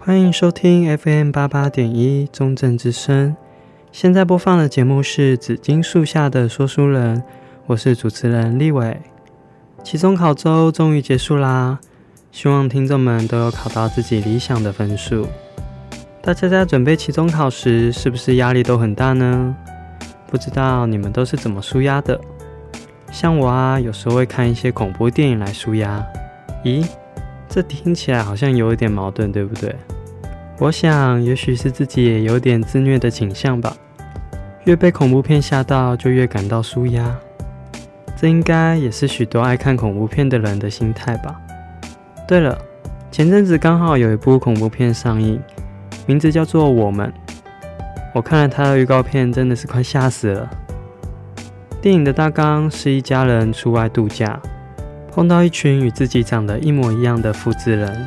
欢迎收听 FM 八八点一中正之声。现在播放的节目是《紫金树下的说书人》，我是主持人立伟。期中考周终于结束啦，希望听众们都有考到自己理想的分数。大家在准备期中考时，是不是压力都很大呢？不知道你们都是怎么舒压的？像我啊，有时候会看一些恐怖电影来舒压。咦，这听起来好像有一点矛盾，对不对？我想，也许是自己也有点自虐的倾向吧。越被恐怖片吓到，就越感到舒压。这应该也是许多爱看恐怖片的人的心态吧。对了，前阵子刚好有一部恐怖片上映，名字叫做《我们》。我看了它的预告片，真的是快吓死了。电影的大纲是一家人出外度假，碰到一群与自己长得一模一样的复制人。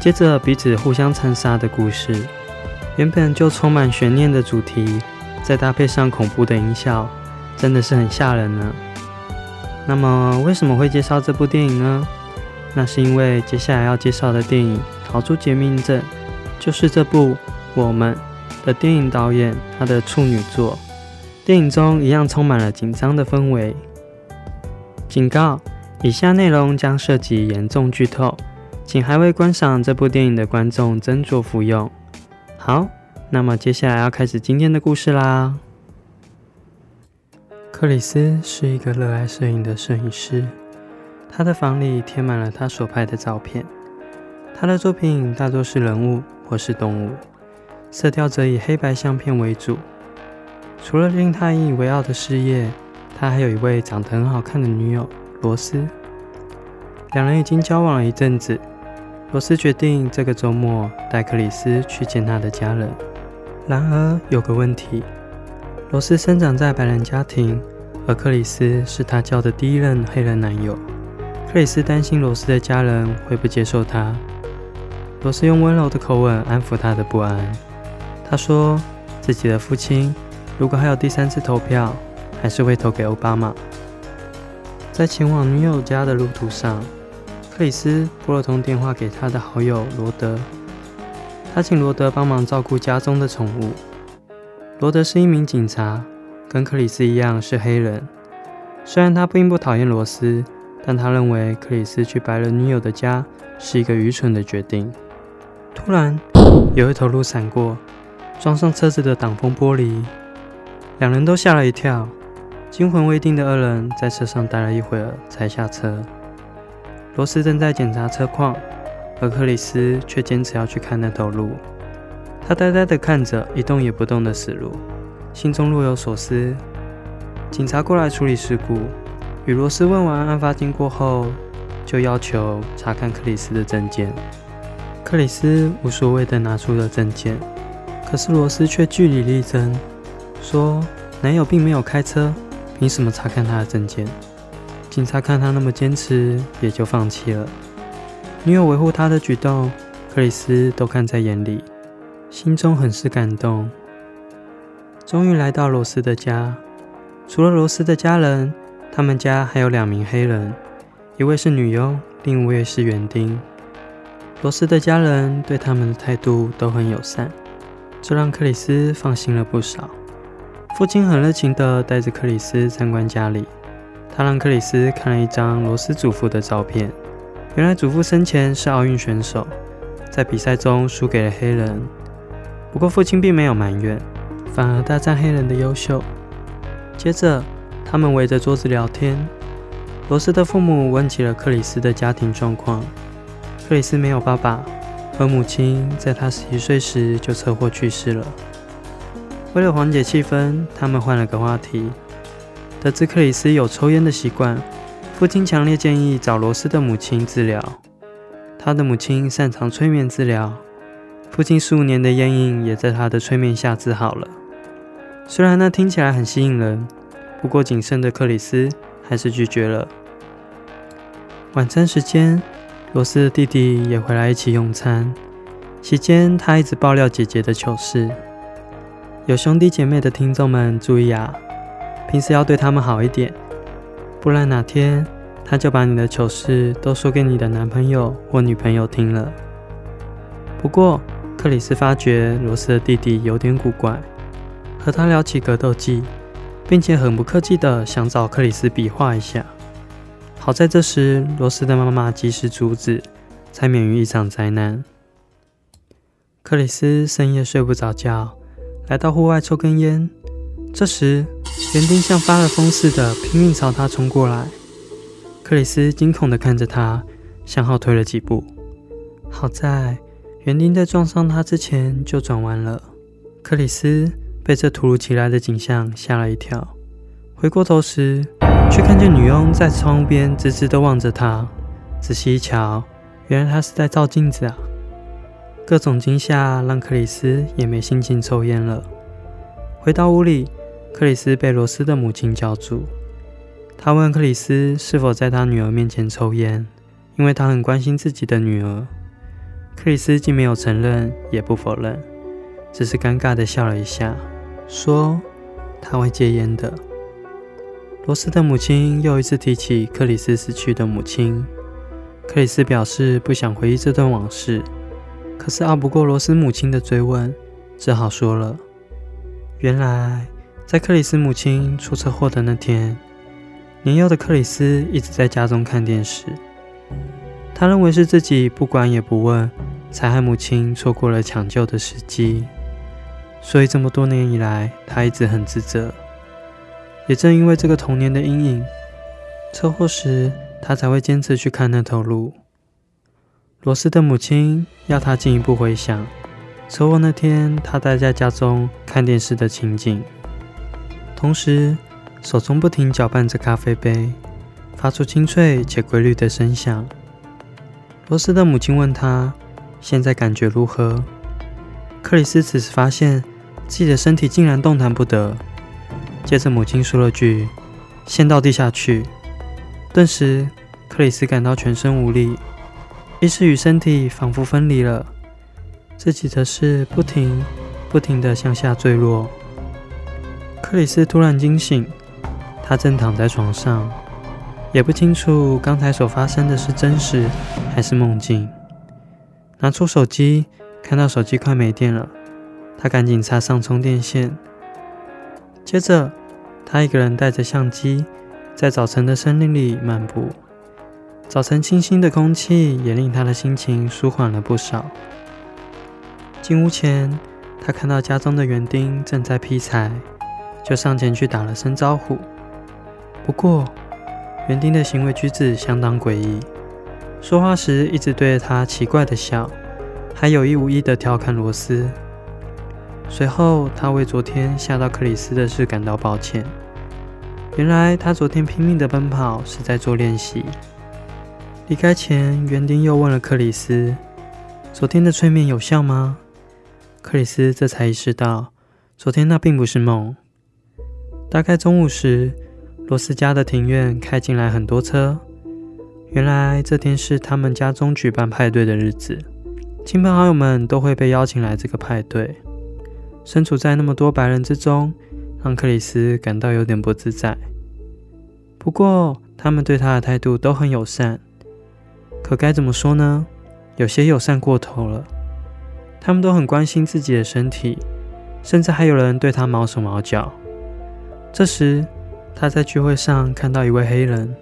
接着彼此互相残杀的故事，原本就充满悬念的主题，再搭配上恐怖的音效，真的是很吓人呢。那么为什么会介绍这部电影呢？那是因为接下来要介绍的电影《逃出绝命镇》，就是这部《我们》的电影导演他的处女作。电影中一样充满了紧张的氛围。警告：以下内容将涉及严重剧透。请还未观赏这部电影的观众斟酌服用。好，那么接下来要开始今天的故事啦。克里斯是一个热爱摄影的摄影师，他的房里贴满了他所拍的照片。他的作品大多是人物或是动物，色调则以黑白相片为主。除了令他引以为傲的事业，他还有一位长得很好看的女友罗斯。两人已经交往了一阵子。罗斯决定这个周末带克里斯去见他的家人。然而有个问题，罗斯生长在白人家庭，而克里斯是他交的第一任黑人男友。克里斯担心罗斯的家人会不接受他。罗斯用温柔的口吻安抚他的不安。他说自己的父亲如果还有第三次投票，还是会投给奥巴马。在前往女友家的路途上。克里斯拨了通电话给他的好友罗德，他请罗德帮忙照顾家中的宠物。罗德是一名警察，跟克里斯一样是黑人。虽然他并不讨厌罗斯，但他认为克里斯去白人女友的家是一个愚蠢的决定。突然，有一头鹿闪过，撞上车子的挡风玻璃，两人都吓了一跳。惊魂未定的二人在车上待了一会儿，才下车。罗斯正在检查车况，而克里斯却坚持要去看那头鹿。他呆呆地看着一动也不动的死鹿，心中若有所思。警察过来处理事故，与罗斯问完案发经过后，就要求查看克里斯的证件。克里斯无所谓地拿出了证件，可是罗斯却据理力争，说男友并没有开车，凭什么查看他的证件？警察看他那么坚持，也就放弃了。女友维护他的举动，克里斯都看在眼里，心中很是感动。终于来到罗斯的家，除了罗斯的家人，他们家还有两名黑人，一位是女佣，另一位是园丁。罗斯的家人对他们的态度都很友善，这让克里斯放心了不少。父亲很热情地带着克里斯参观家里。他让克里斯看了一张罗斯祖父的照片，原来祖父生前是奥运选手，在比赛中输给了黑人。不过父亲并没有埋怨，反而大赞黑人的优秀。接着，他们围着桌子聊天。罗斯的父母问起了克里斯的家庭状况。克里斯没有爸爸，而母亲在他十一岁时就车祸去世了。为了缓解气氛，他们换了个话题。得知克里斯有抽烟的习惯，父亲强烈建议找罗斯的母亲治疗。他的母亲擅长催眠治疗，父亲十五年的烟瘾也在他的催眠下治好了。虽然那听起来很吸引人，不过谨慎的克里斯还是拒绝了。晚餐时间，罗斯的弟弟也回来一起用餐，期间他一直爆料姐姐的糗事。有兄弟姐妹的听众们注意啊！平时要对他们好一点，不然哪天他就把你的糗事都说给你的男朋友或女朋友听了。不过克里斯发觉罗斯的弟弟有点古怪，和他聊起格斗技，并且很不客气的想找克里斯比划一下。好在这时罗斯的妈妈及时阻止，才免于一场灾难。克里斯深夜睡不着觉，来到户外抽根烟。这时，园丁像发了疯似的拼命朝他冲过来。克里斯惊恐地看着他，向后退了几步。好在园丁在撞上他之前就转弯了。克里斯被这突如其来的景象吓了一跳，回过头时，却看见女佣在窗边直直地望着他。仔细一瞧，原来她是在照镜子啊！各种惊吓让克里斯也没心情抽烟了。回到屋里，克里斯被罗斯的母亲叫住。他问克里斯是否在他女儿面前抽烟，因为他很关心自己的女儿。克里斯既没有承认，也不否认，只是尴尬地笑了一下，说他会戒烟的。罗斯的母亲又一次提起克里斯死去的母亲，克里斯表示不想回忆这段往事。可是拗不过罗斯母亲的追问，只好说了。原来，在克里斯母亲出车祸的那天，年幼的克里斯一直在家中看电视。他认为是自己不管也不问，才害母亲错过了抢救的时机。所以这么多年以来，他一直很自责。也正因为这个童年的阴影，车祸时他才会坚持去看那头鹿。罗斯的母亲要他进一步回想车祸那天他待在家中看电视的情景，同时手中不停搅拌着咖啡杯，发出清脆且规律的声响。罗斯的母亲问他现在感觉如何？克里斯此时发现自己的身体竟然动弹不得。接着母亲说了句：“先到地下去。”顿时克里斯感到全身无力。意识与身体仿佛分离了，自己则是不停、不停地向下坠落。克里斯突然惊醒，他正躺在床上，也不清楚刚才所发生的是真实还是梦境。拿出手机，看到手机快没电了，他赶紧插上充电线。接着，他一个人带着相机，在早晨的森林里漫步。早晨清新的空气也令他的心情舒缓了不少。进屋前，他看到家中的园丁正在劈柴，就上前去打了声招呼。不过，园丁的行为举止相当诡异，说话时一直对着他奇怪的笑，还有意无意的调侃罗斯。随后，他为昨天吓到克里斯的事感到抱歉。原来他昨天拼命的奔跑是在做练习。离开前，园丁又问了克里斯：“昨天的催眠有效吗？”克里斯这才意识到，昨天那并不是梦。大概中午时，罗斯家的庭院开进来很多车。原来这天是他们家中举办派对的日子，亲朋好友们都会被邀请来这个派对。身处在那么多白人之中，让克里斯感到有点不自在。不过，他们对他的态度都很友善。可该怎么说呢？有些友善过头了。他们都很关心自己的身体，甚至还有人对他毛手毛脚。这时，他在聚会上看到一位黑人，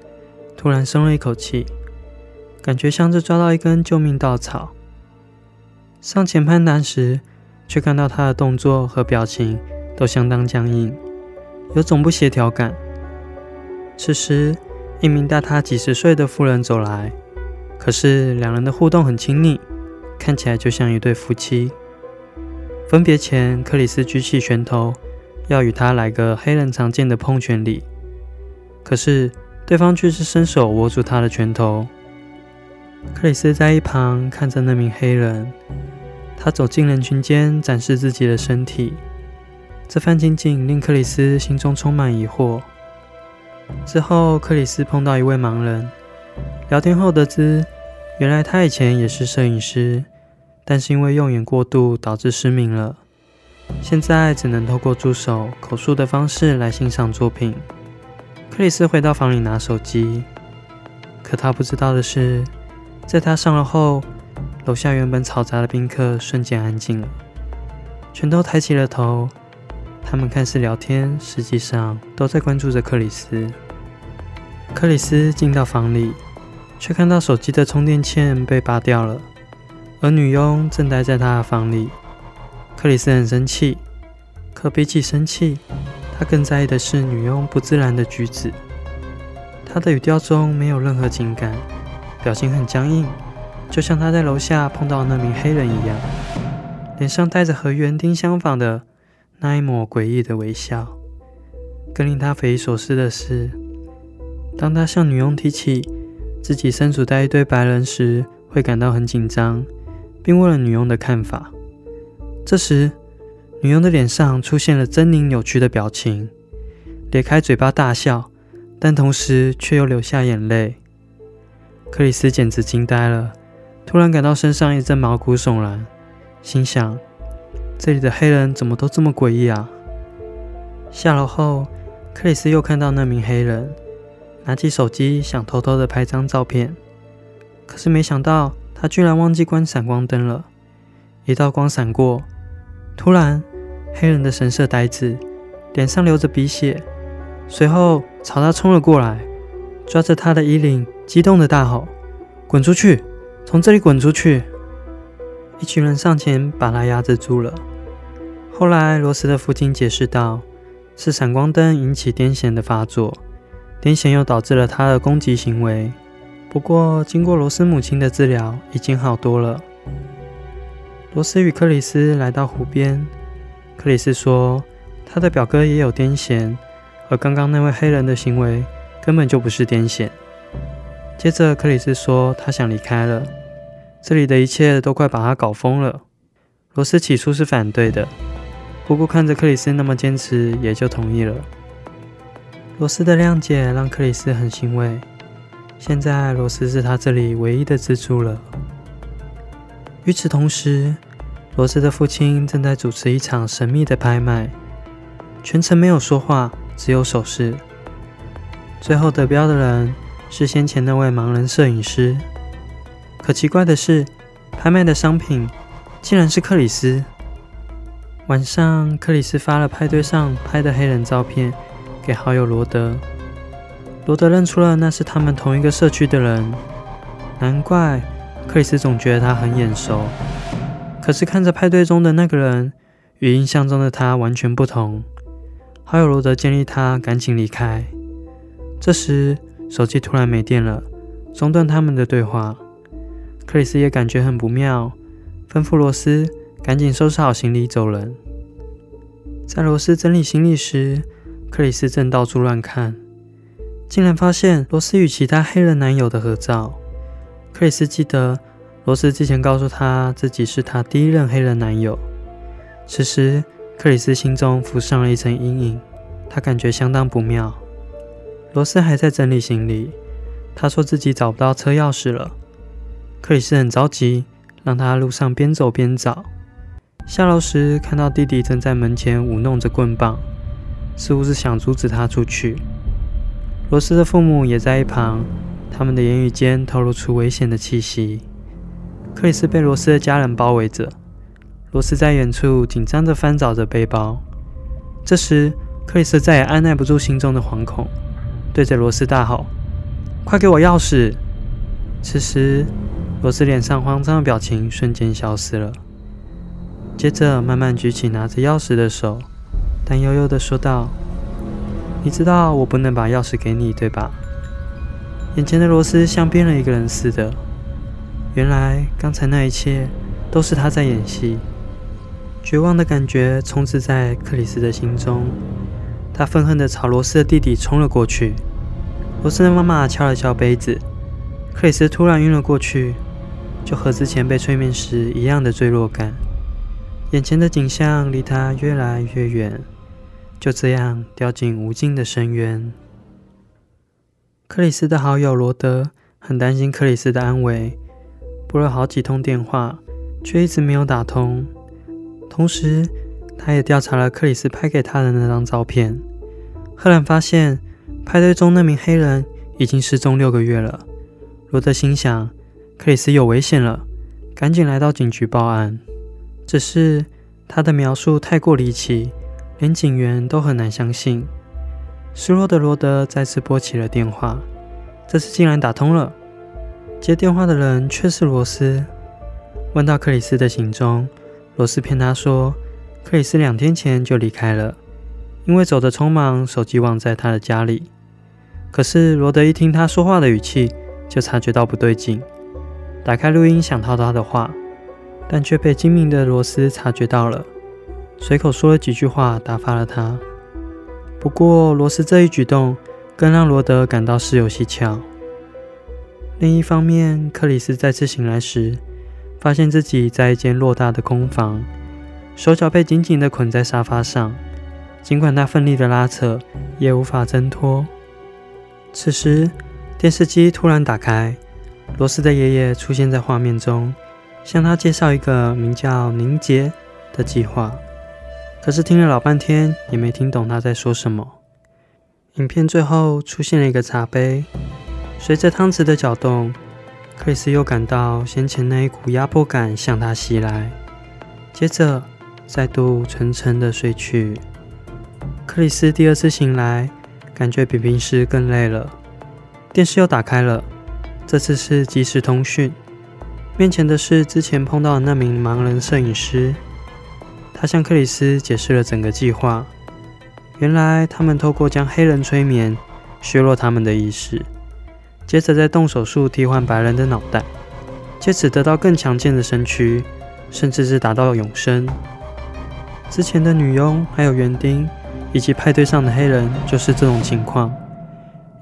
突然松了一口气，感觉像是抓到一根救命稻草。上前攀谈时，却看到他的动作和表情都相当僵硬，有种不协调感。此时，一名大他几十岁的妇人走来。可是两人的互动很亲密，看起来就像一对夫妻。分别前，克里斯举起拳头，要与他来个黑人常见的碰拳礼。可是对方却是伸手握住他的拳头。克里斯在一旁看着那名黑人，他走进人群间展示自己的身体。这番情景令克里斯心中充满疑惑。之后，克里斯碰到一位盲人。聊天后得知，原来他以前也是摄影师，但是因为用眼过度导致失明了，现在只能透过助手口述的方式来欣赏作品。克里斯回到房里拿手机，可他不知道的是，在他上楼后，楼下原本嘈杂的宾客瞬间安静了，全都抬起了头。他们看似聊天，实际上都在关注着克里斯。克里斯进到房里，却看到手机的充电线被拔掉了，而女佣正待在他的房里。克里斯很生气，可比起生气，他更在意的是女佣不自然的举止。他的语调中没有任何情感，表情很僵硬，就像他在楼下碰到那名黑人一样，脸上带着和园丁相仿的。那一抹诡异的微笑。更令他匪夷所思的是，当他向女佣提起自己身处在一堆白人时，会感到很紧张，并问了女佣的看法。这时，女佣的脸上出现了狰狞扭曲的表情，咧开嘴巴大笑，但同时却又流下眼泪。克里斯简直惊呆了，突然感到身上一阵毛骨悚然，心想。这里的黑人怎么都这么诡异啊！下楼后，克里斯又看到那名黑人拿起手机想偷偷的拍张照片，可是没想到他居然忘记关闪光灯了。一道光闪过，突然黑人的神色呆滞，脸上流着鼻血，随后朝他冲了过来，抓着他的衣领，激动的大吼：“滚出去！从这里滚出去！”一群人上前把他压制住了。后来，罗斯的父亲解释道：“是闪光灯引起癫痫的发作，癫痫又导致了他的攻击行为。不过，经过罗斯母亲的治疗，已经好多了。”罗斯与克里斯来到湖边，克里斯说：“他的表哥也有癫痫，而刚刚那位黑人的行为根本就不是癫痫。”接着，克里斯说：“他想离开了，这里的一切都快把他搞疯了。”罗斯起初是反对的。不过看着克里斯那么坚持，也就同意了。罗斯的谅解让克里斯很欣慰。现在罗斯是他这里唯一的支柱了。与此同时，罗斯的父亲正在主持一场神秘的拍卖，全程没有说话，只有手势。最后得标的人是先前那位盲人摄影师。可奇怪的是，拍卖的商品竟然是克里斯。晚上，克里斯发了派对上拍的黑人照片给好友罗德。罗德认出了那是他们同一个社区的人，难怪克里斯总觉得他很眼熟。可是看着派对中的那个人，与印象中的他完全不同。好友罗德建议他赶紧离开。这时，手机突然没电了，中断他们的对话。克里斯也感觉很不妙，吩咐罗斯。赶紧收拾好行李走人。在罗斯整理行李时，克里斯正到处乱看，竟然发现罗斯与其他黑人男友的合照。克里斯记得罗斯之前告诉他自己是他第一任黑人男友。此时，克里斯心中浮上了一层阴影，他感觉相当不妙。罗斯还在整理行李，他说自己找不到车钥匙了。克里斯很着急，让他路上边走边找。下楼时，看到弟弟正在门前舞弄着棍棒，似乎是想阻止他出去。罗斯的父母也在一旁，他们的言语间透露出危险的气息。克里斯被罗斯的家人包围着，罗斯在远处紧张地翻找着背包。这时，克里斯再也按捺不住心中的惶恐，对着罗斯大吼：“快给我钥匙！”此时，罗斯脸上慌张的表情瞬间消失了。接着慢慢举起拿着钥匙的手，担忧忧地说道：“你知道我不能把钥匙给你，对吧？”眼前的罗斯像变了一个人似的。原来刚才那一切都是他在演戏。绝望的感觉充斥在克里斯的心中，他愤恨地朝罗斯的弟弟冲了过去。罗斯的妈妈敲了敲杯子，克里斯突然晕了过去，就和之前被催眠时一样的坠落感。眼前的景象离他越来越远，就这样掉进无尽的深渊。克里斯的好友罗德很担心克里斯的安危，拨了好几通电话，却一直没有打通。同时，他也调查了克里斯拍给他的那张照片，赫然发现派对中那名黑人已经失踪六个月了。罗德心想，克里斯有危险了，赶紧来到警局报案。只是他的描述太过离奇，连警员都很难相信。失落的罗德再次拨起了电话，这次竟然打通了。接电话的人却是罗斯。问到克里斯的行踪，罗斯骗他说，克里斯两天前就离开了，因为走得匆忙，手机忘在他的家里。可是罗德一听他说话的语气，就察觉到不对劲，打开录音想套他的话，但却被精明的罗斯察觉到了，随口说了几句话打发了他。不过罗斯这一举动更让罗德感到事有蹊跷。另一方面，克里斯再次醒来时，发现自己在一间偌大的空房，手脚被紧紧地捆在沙发上，尽管他奋力的拉扯，也无法挣脱。此时，电视机突然打开，罗斯的爷爷出现在画面中，向他介绍一个名叫“凝结”的计划。可是听了老半天，也没听懂他在说什么。影片最后出现了一个茶杯。随着汤匙的搅动，克里斯又感到先前那一股压迫感向他袭来，接着再度沉沉的睡去。克里斯第二次醒来，感觉比平时更累了。电视又打开了，这次是即时通讯，面前的是之前碰到的那名盲人摄影师。他向克里斯解释了整个计划。原来他们透过将黑人催眠，削弱他们的意识。接着再动手术替换白人的脑袋，借此得到更强健的身躯，甚至是达到永生。之前的女佣、还有园丁以及派对上的黑人就是这种情况，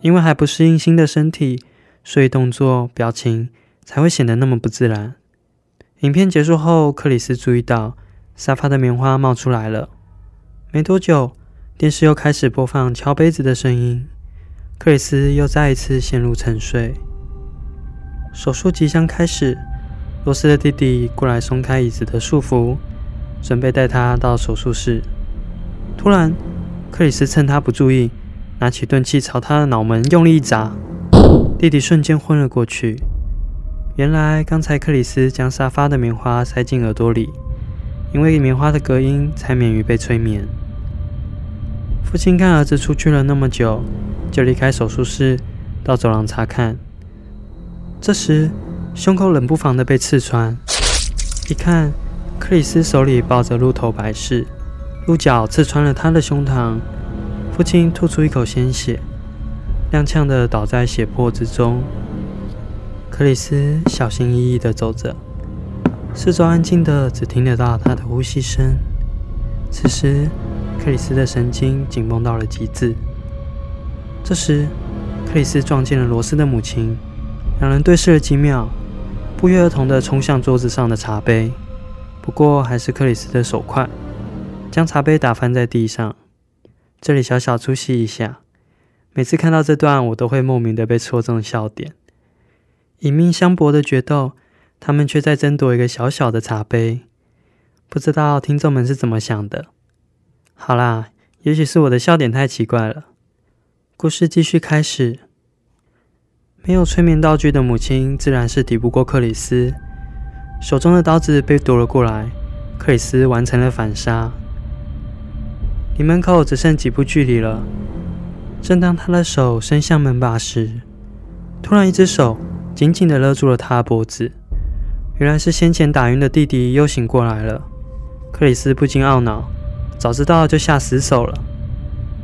因为还不适应新的身体，所以动作、表情才会显得那么不自然。影片结束后，克里斯注意到沙发的棉花冒出来了。没多久，电视又开始播放敲杯子的声音。克里斯又再一次陷入沉睡。手术即将开始，罗斯的弟弟过来松开椅子的束缚，准备带他到手术室。突然，克里斯趁他不注意，拿起钝器朝他的脑门用力一砸，弟弟瞬间昏了过去。原来刚才克里斯将沙发的棉花塞进耳朵里，因为棉花的隔音，才免于被催眠。父亲看儿子出去了那么久。就离开手术室，到走廊查看。这时，胸口冷不防的被刺穿。一看，克里斯手里抱着鹿头摆饰，鹿角刺穿了他的胸膛。父亲吐出一口鲜血，踉跄的倒在血泊之中。克里斯小心翼翼的走着，四周安静的，只听得到他的呼吸声。此时，克里斯的神经紧绷到了极致。这时，克里斯撞见了罗斯的母亲，两人对视了几秒，不约而同地冲向桌子上的茶杯。不过，还是克里斯的手快，将茶杯打翻在地上。这里小小出息一下，每次看到这段，我都会莫名的被戳中笑点。以命相搏的决斗，他们却在争夺一个小小的茶杯。不知道听众们是怎么想的？好啦，也许是我的笑点太奇怪了。故事继续开始。没有催眠道具的母亲自然是抵不过克里斯，手中的刀子被夺了过来。克里斯完成了反杀，离门口只剩几步距离了。正当他的手伸向门把时，突然一只手紧紧地勒住了他的脖子。原来是先前打晕的弟弟又醒过来了。克里斯不禁懊恼，早知道就下死手了。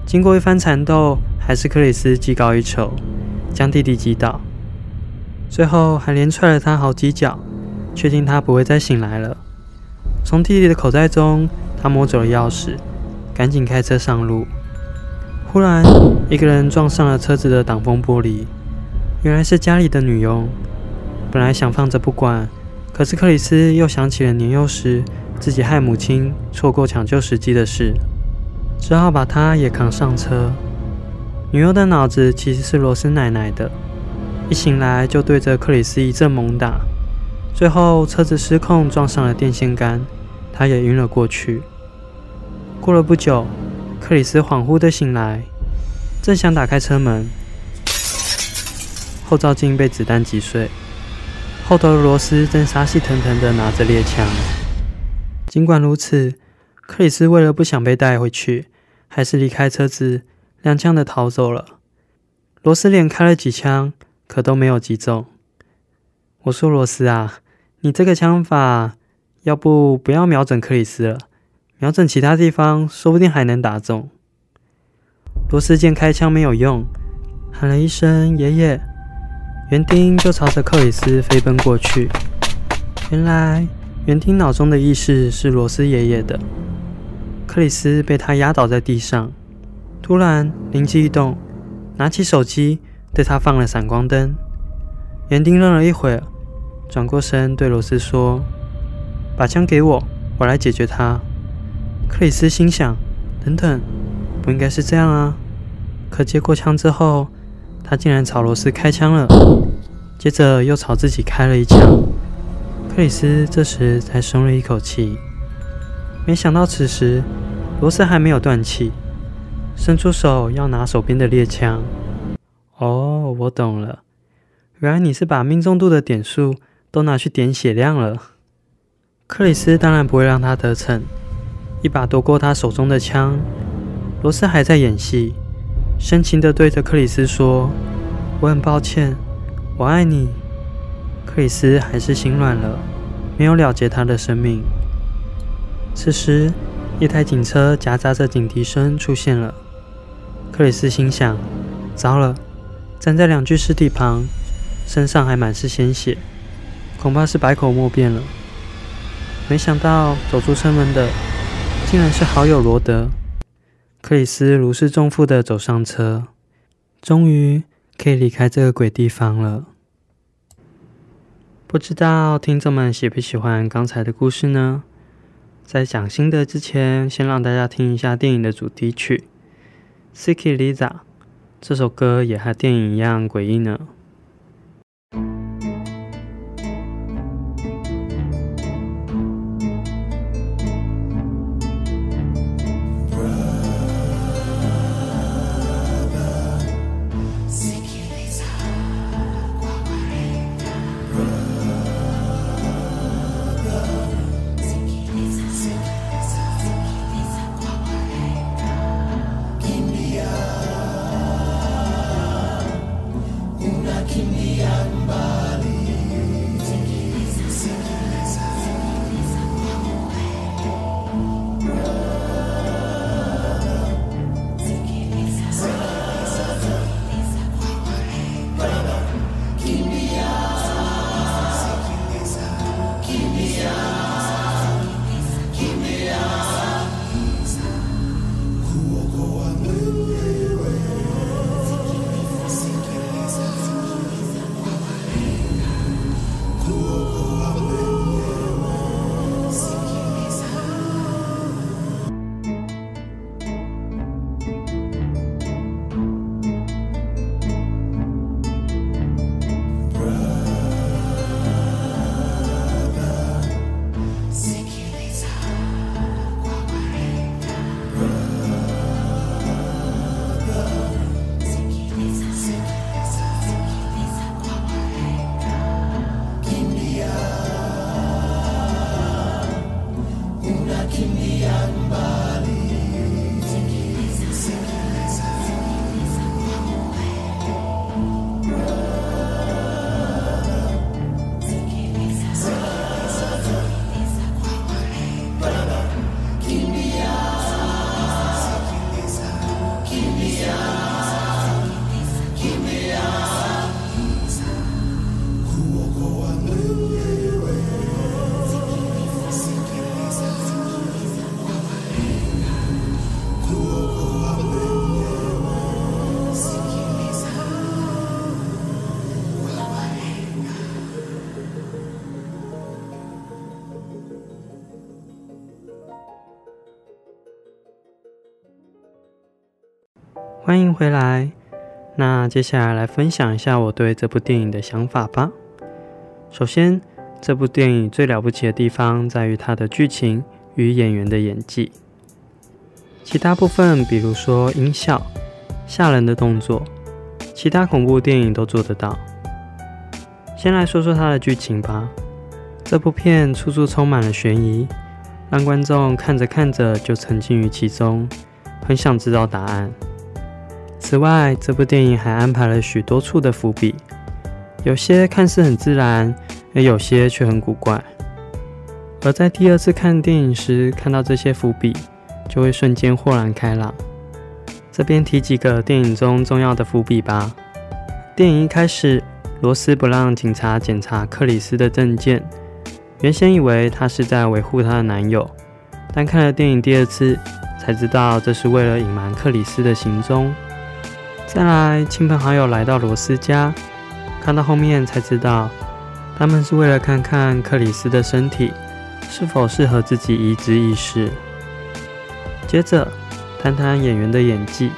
经过一番缠斗，还是克里斯技高一筹，将弟弟击倒，最后还连踹了他好几脚，确定他不会再醒来了。从弟弟的口袋中，他摸走了钥匙，赶紧开车上路。忽然，一个人撞上了车子的挡风玻璃，原来是家里的女佣。本来想放着不管，可是克里斯又想起了年幼时自己害母亲错过抢救时机的事。只好把她也扛上车。女佣的脑子其实是罗斯奶奶的，一醒来就对着克里斯一阵猛打，最后车子失控撞上了电线杆，她也晕了过去。过了不久，克里斯恍惚的醒来，正想打开车门，后照镜被子弹击碎，后头的罗斯正杀气腾腾地拿着猎枪。尽管如此，克里斯为了不想被带回去，还是离开车子，踉跄地逃走了。罗斯连开了几枪，可都没有击中。我说：“罗斯啊，你这个枪法，要不不要瞄准克里斯了，瞄准其他地方，说不定还能打中。”罗斯见开枪没有用，喊了一声“爷爷”，园丁就朝着克里斯飞奔过去。原来园丁脑中的意识是罗斯爷爷的。克里斯被他压倒在地上，突然灵机一动，拿起手机对他放了闪光灯。园丁愣了一会儿，转过身对罗斯说：“把枪给我，我来解决他。”克里斯心想：“等等，不应该是这样啊！”可接过枪之后，他竟然朝罗斯开枪了，接着又朝自己开了一枪。克里斯这时才松了一口气。没想到此时罗斯还没有断气，伸出手要拿手边的猎枪。哦，我懂了，原来你是把命中度的点数都拿去点血量了。克里斯当然不会让他得逞，一把夺过他手中的枪。罗斯还在演戏。深情地对着克里斯说：“我很抱歉，我爱你。”克里斯还是心软了，没有了结他的生命。此时，一台警车夹杂着警笛声出现了。克里斯心想：“糟了，站在两具尸体旁，身上还满是鲜血，恐怕是百口莫辩了。”没想到走出车门的，竟然是好友罗德。克里斯如释重负地走上车，终于可以离开这个鬼地方了。不知道听众们喜不喜欢刚才的故事呢？在讲心得之前，先让大家听一下电影的主题曲《Siki Lisa》。这首歌也和电影一样诡异呢。欢迎回来。那接下来来分享一下我对这部电影的想法吧。首先，这部电影最了不起的地方在于它的剧情与演员的演技。其他部分，比如说音效、吓人的动作，其他恐怖电影都做得到。先来说说它的剧情吧。这部片处处充满了悬疑，让观众看着看着就沉浸于其中，很想知道答案。此外，这部电影还安排了许多处的伏笔，有些看似很自然，而有些却很古怪。而在第二次看电影时，看到这些伏笔，就会瞬间豁然开朗。这边提几个电影中重要的伏笔吧。电影一开始，罗斯不让警察检查克里斯的证件，原先以为他是在维护她的男友，但看了电影第二次，才知道这是为了隐瞒克里斯的行踪。再来，亲朋好友来到罗斯家，看到后面才知道，他们是为了看看克里斯的身体是否适合自己移植意识。接着，谈谈演员的演技。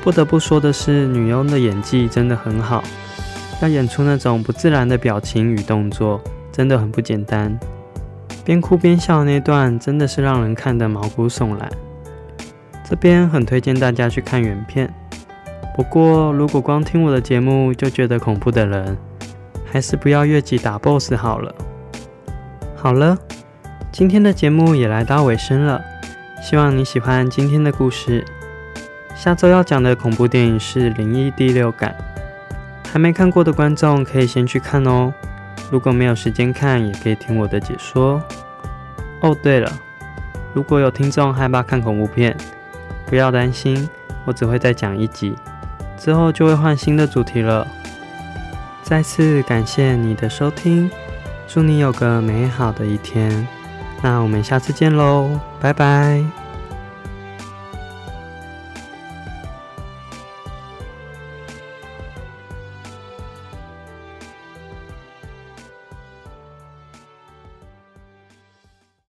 不得不说的是，女佣的演技真的很好，要演出那种不自然的表情与动作，真的很不简单。边哭边笑那段，真的是让人看得毛骨悚然。这边很推荐大家去看原片。不过，如果光听我的节目就觉得恐怖的人，还是不要越级打 BOSS 好了。好了，今天的节目也来到尾声了，希望你喜欢今天的故事。下周要讲的恐怖电影是《灵异第六感》，还没看过的观众可以先去看哦。如果没有时间看，也可以听我的解说。哦，对了，如果有听众害怕看恐怖片，不要担心，我只会再讲一集。之后就会换新的主题了。再次感谢你的收听，祝你有个美好的一天。那我们下次见喽，拜拜。